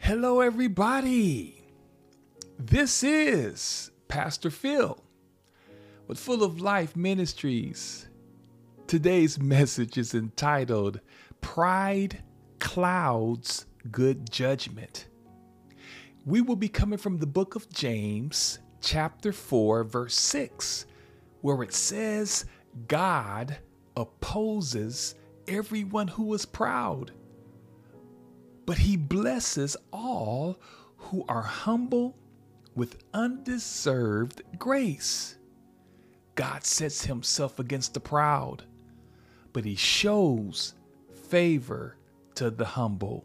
Hello, everybody. This is Pastor Phil with Full of Life Ministries. Today's message is entitled Pride Clouds Good Judgment. We will be coming from the book of James, chapter 4, verse 6, where it says, God opposes everyone who is proud but he blesses all who are humble with undeserved grace. God sets himself against the proud, but he shows favor to the humble.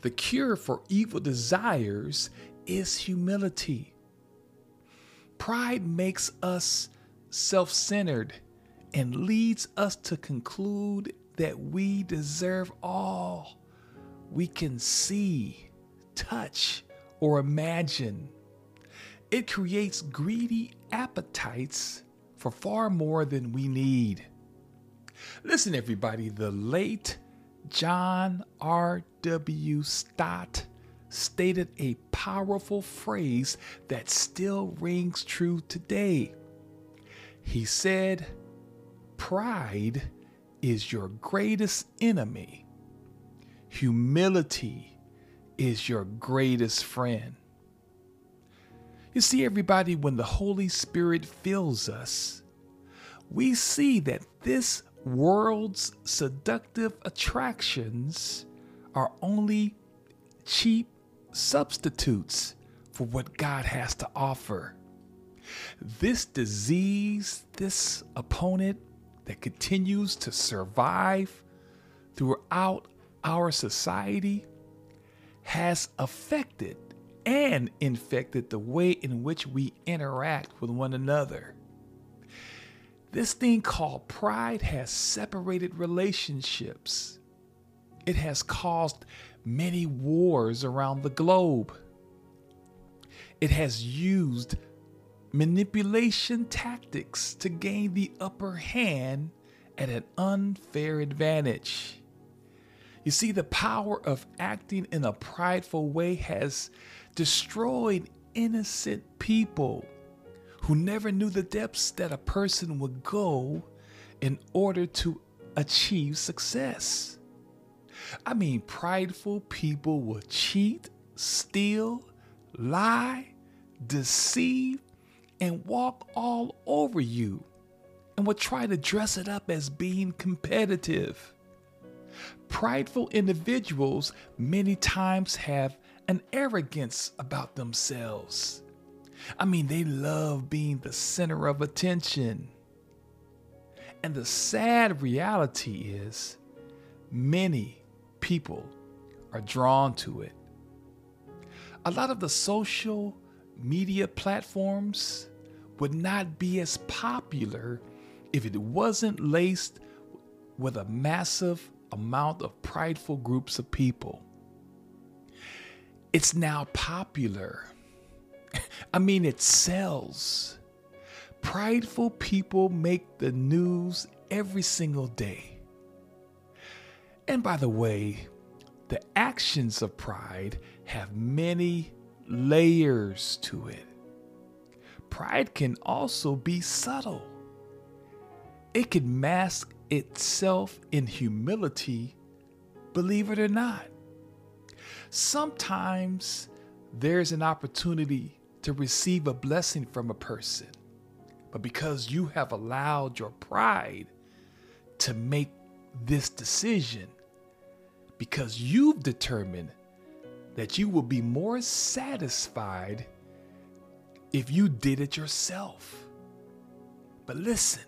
The cure for evil desires is humility. Pride makes us self centered and leads us to conclude that we deserve all we can see, touch, or imagine. It creates greedy appetites for far more than we need. Listen, everybody, the late John R.W. Stott stated a powerful phrase that still rings true today. He said, Pride is your greatest enemy Humility is your greatest friend. You see, everybody, when the Holy Spirit fills us, we see that this world's seductive attractions are only cheap substitutes for what God has to offer. This disease, this opponent that continues to survive throughout our society has affected and infected the way in which we interact with one another. This thing called pride has separated relationships. It has caused many wars around the globe. It has used manipulation tactics to gain the upper hand at an unfair advantage. You see, the power of acting in a prideful way has destroyed innocent people who never knew the depths that a person would go in order to achieve success. I mean, prideful people will cheat, steal, lie, deceive, and walk all over you and will try to dress it up as being competitive. Prideful individuals many times have an arrogance about themselves. I mean, they love being the center of attention. And the sad reality is, many people are drawn to it. A lot of the social media platforms would not be as popular if it wasn't laced with a massive amount of prideful groups of people. It's now popular. I mean, it sells. Prideful people make the news every single day. And by the way, the actions of pride have many layers to it. Pride can also be subtle. It can mask itself in humility, believe it or not. Sometimes there's an opportunity to receive a blessing from a person, but because you have allowed your pride to make this decision, because you've determined that you will be more satisfied if you did it yourself. But listen,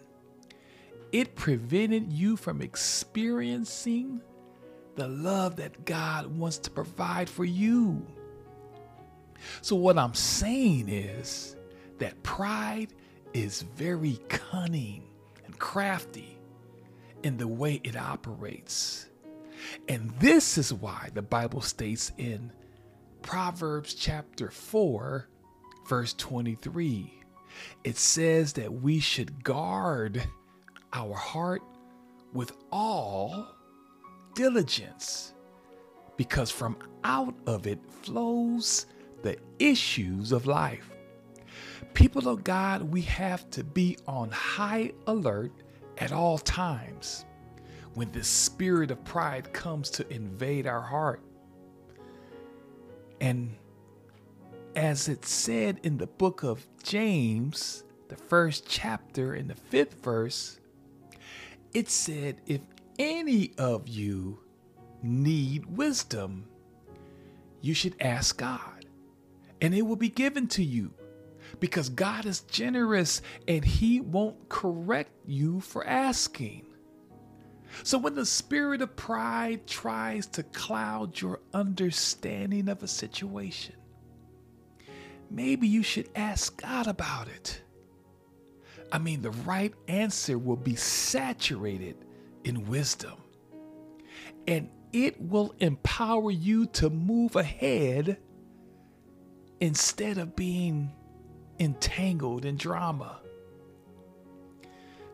it prevented you from experiencing the love that God wants to provide for you. So, what I'm saying is that pride is very cunning and crafty in the way it operates. And this is why the Bible states in Proverbs chapter 4, verse 23, it says that we should guard our heart with all diligence, because from out of it flows the issues of life. People of God, we have to be on high alert at all times when the spirit of pride comes to invade our heart. And as it said in the book of James, the first chapter in the fifth verse, it said, If any of you need wisdom, you should ask God, and it will be given to you. Because God is generous and He won't correct you for asking. So, when the spirit of pride tries to cloud your understanding of a situation, maybe you should ask God about it. I mean, the right answer will be saturated in wisdom, and it will empower you to move ahead instead of being entangled in drama.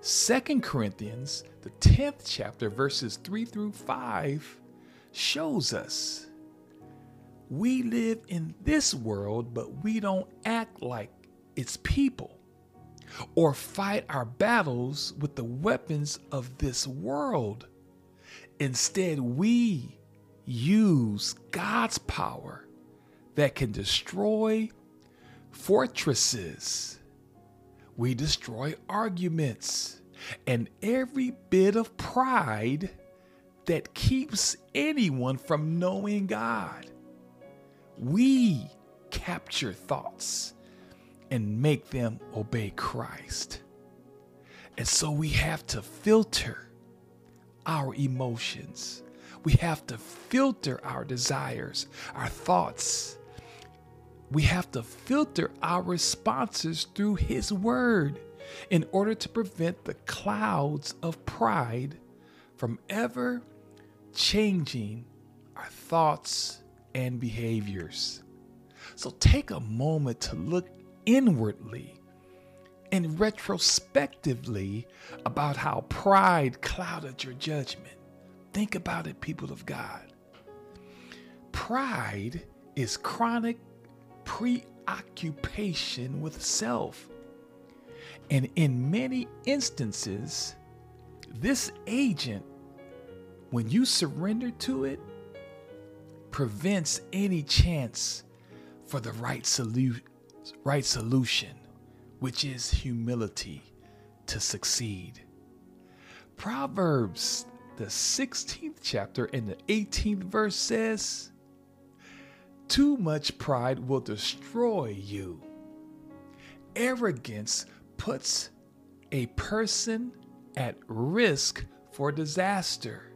Second Corinthians, the 10th chapter, verses 3 through 5, shows us we live in this world, but we don't act like its people or fight our battles with the weapons of this world. Instead, we use God's power that can destroy fortresses we destroy arguments and every bit of pride that keeps anyone from knowing God. We capture thoughts and make them obey Christ. And so we have to filter our emotions. We have to filter our desires, our thoughts, we have to filter our responses through His Word in order to prevent the clouds of pride from ever changing our thoughts and behaviors. So take a moment to look inwardly and retrospectively about how pride clouded your judgment. Think about it, people of God. Pride is chronic preoccupation with self. And in many instances, this agent, when you surrender to it, prevents any chance for the right, solu- right solution, which is humility to succeed. Proverbs, the 16th chapter and the 18th verse says, too much pride will destroy you. Arrogance puts a person at risk for disaster.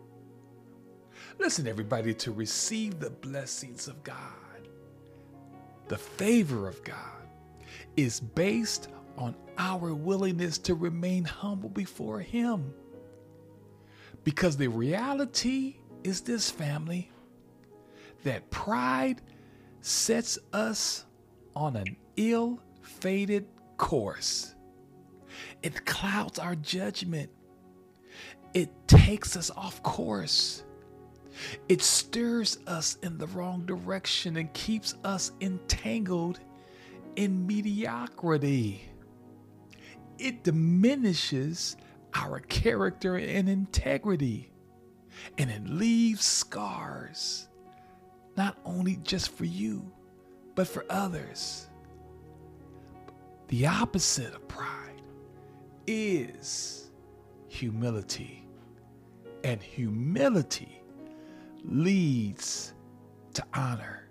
Listen, everybody, to receive the blessings of God, the favor of God is based on our willingness to remain humble before Him. Because the reality is this, family, that pride sets us on an ill fated course. It clouds our judgment. It takes us off course. It stirs us in the wrong direction and keeps us entangled in mediocrity. It diminishes our character and integrity, and it leaves scars not only just for you, but for others. The opposite of pride is humility, and humility leads to honor.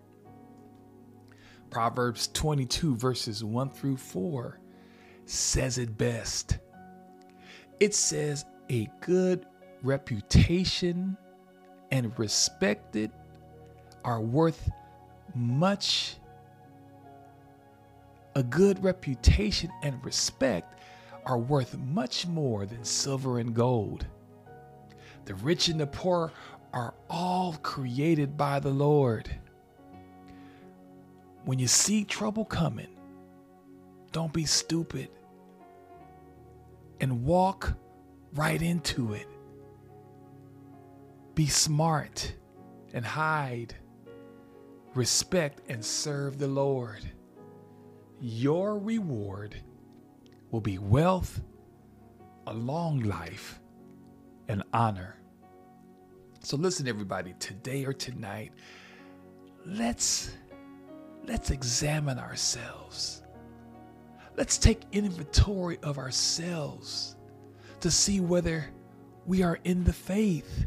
Proverbs 22, verses 1 through 4 says it best. It says, A good reputation and respected are worth much. A good reputation and respect are worth much more than silver and gold. The rich and the poor are all created by the Lord. When you see trouble coming, don't be stupid and walk right into it. Be smart and hide respect, and serve the Lord. Your reward will be wealth, a long life, and honor. So listen everybody, today or tonight, let's let's examine ourselves. Let's take inventory of ourselves to see whether we are in the faith.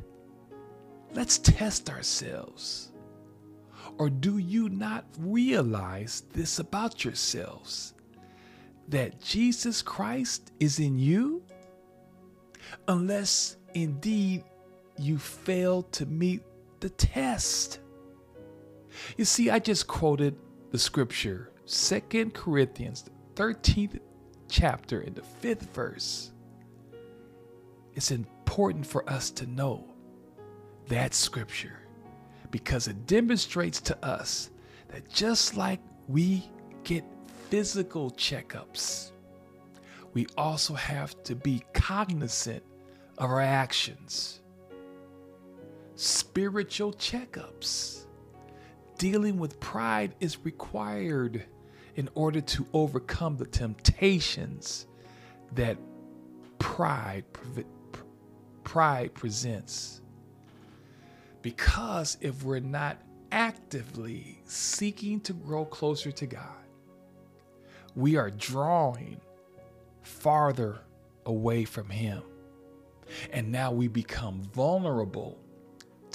Let's test ourselves. Or do you not realize this about yourselves? That Jesus Christ is in you? Unless indeed you fail to meet the test. You see, I just quoted the scripture, Second Corinthians, the 13th chapter, in the fifth verse. It's important for us to know that scripture because it demonstrates to us that just like we get physical checkups, we also have to be cognizant of our actions. Spiritual checkups. Dealing with pride is required in order to overcome the temptations that pride pride presents. Because if we're not actively seeking to grow closer to God, we are drawing farther away from Him. And now we become vulnerable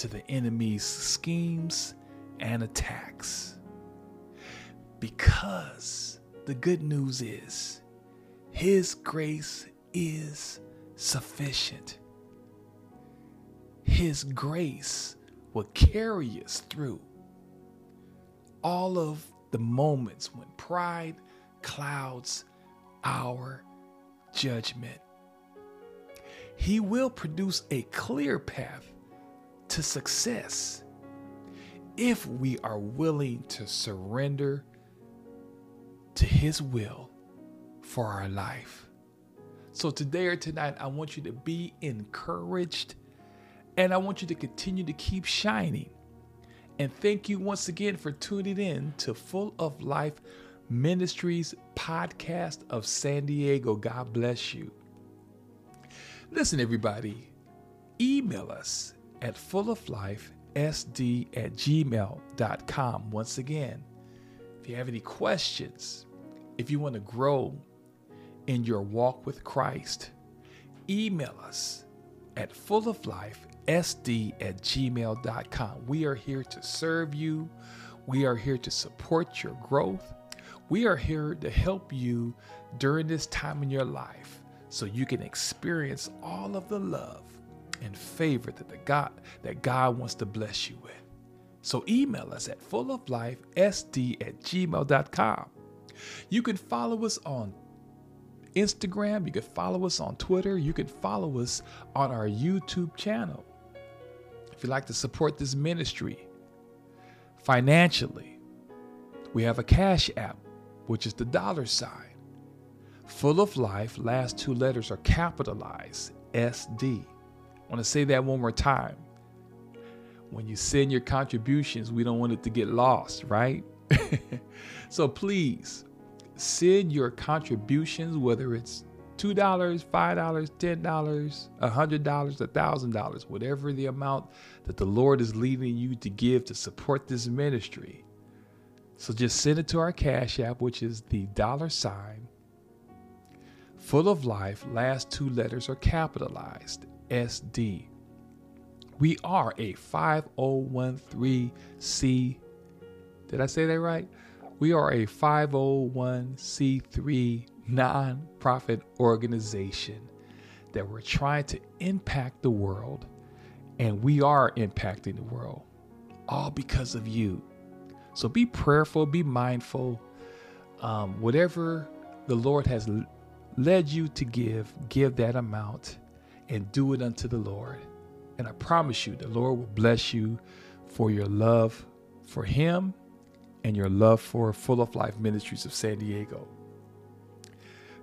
to the enemy's schemes and attacks. Because the good news is, His grace is sufficient. His grace will carry us through all of the moments when pride clouds our judgment. He will produce a clear path to success if we are willing to surrender to His will for our life. So, today or tonight, I want you to be encouraged and I want you to continue to keep shining. And thank you once again for tuning in to Full of Life Ministries podcast of San Diego. God bless you. Listen, everybody, email us at fulloflifesd at gmail.com. Once again, if you have any questions, if you want to grow in your walk with Christ, email us at fulloflife sd at gmail.com. We are here to serve you. We are here to support your growth. We are here to help you during this time in your life so you can experience all of the love and favor that the God that God wants to bless you with. So email us at fulloflifesd at gmail.com. You can follow us on Instagram, you can follow us on Twitter, you can follow us on our YouTube channel. If you'd like to support this ministry financially, we have a cash app, which is the dollar sign. Full of life, last two letters are capitalized SD. Want to say that one more time. When you send your contributions, we don't want it to get lost, right? so please send your contributions, whether it's $2, $5, $10, $100, $1,000, whatever the amount that the Lord is leading you to give to support this ministry. So just send it to our Cash App, which is the dollar sign, full of life, last two letters are capitalized, SD. We are a 5013C. Did I say that right? We are a 501c3 nonprofit organization that we're trying to impact the world, and we are impacting the world, all because of you. So be prayerful, be mindful. Um, whatever the Lord has led you to give, give that amount and do it unto the Lord. And I promise you, the Lord will bless you for your love for Him and your love for Full of Life Ministries of San Diego.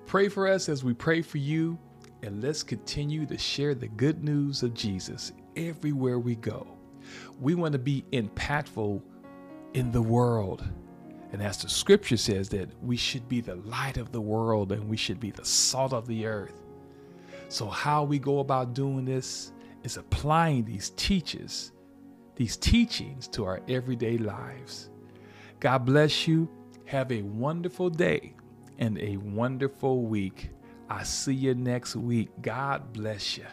Pray for us as we pray for you, and let's continue to share the good news of Jesus everywhere we go. We want to be impactful in the world. And as the scripture says, that we should be the light of the world and we should be the salt of the earth. So, how we go about doing this is applying these teachers, these teachings to our everyday lives. God bless you. Have a wonderful day and a wonderful week. I see you next week. God bless you.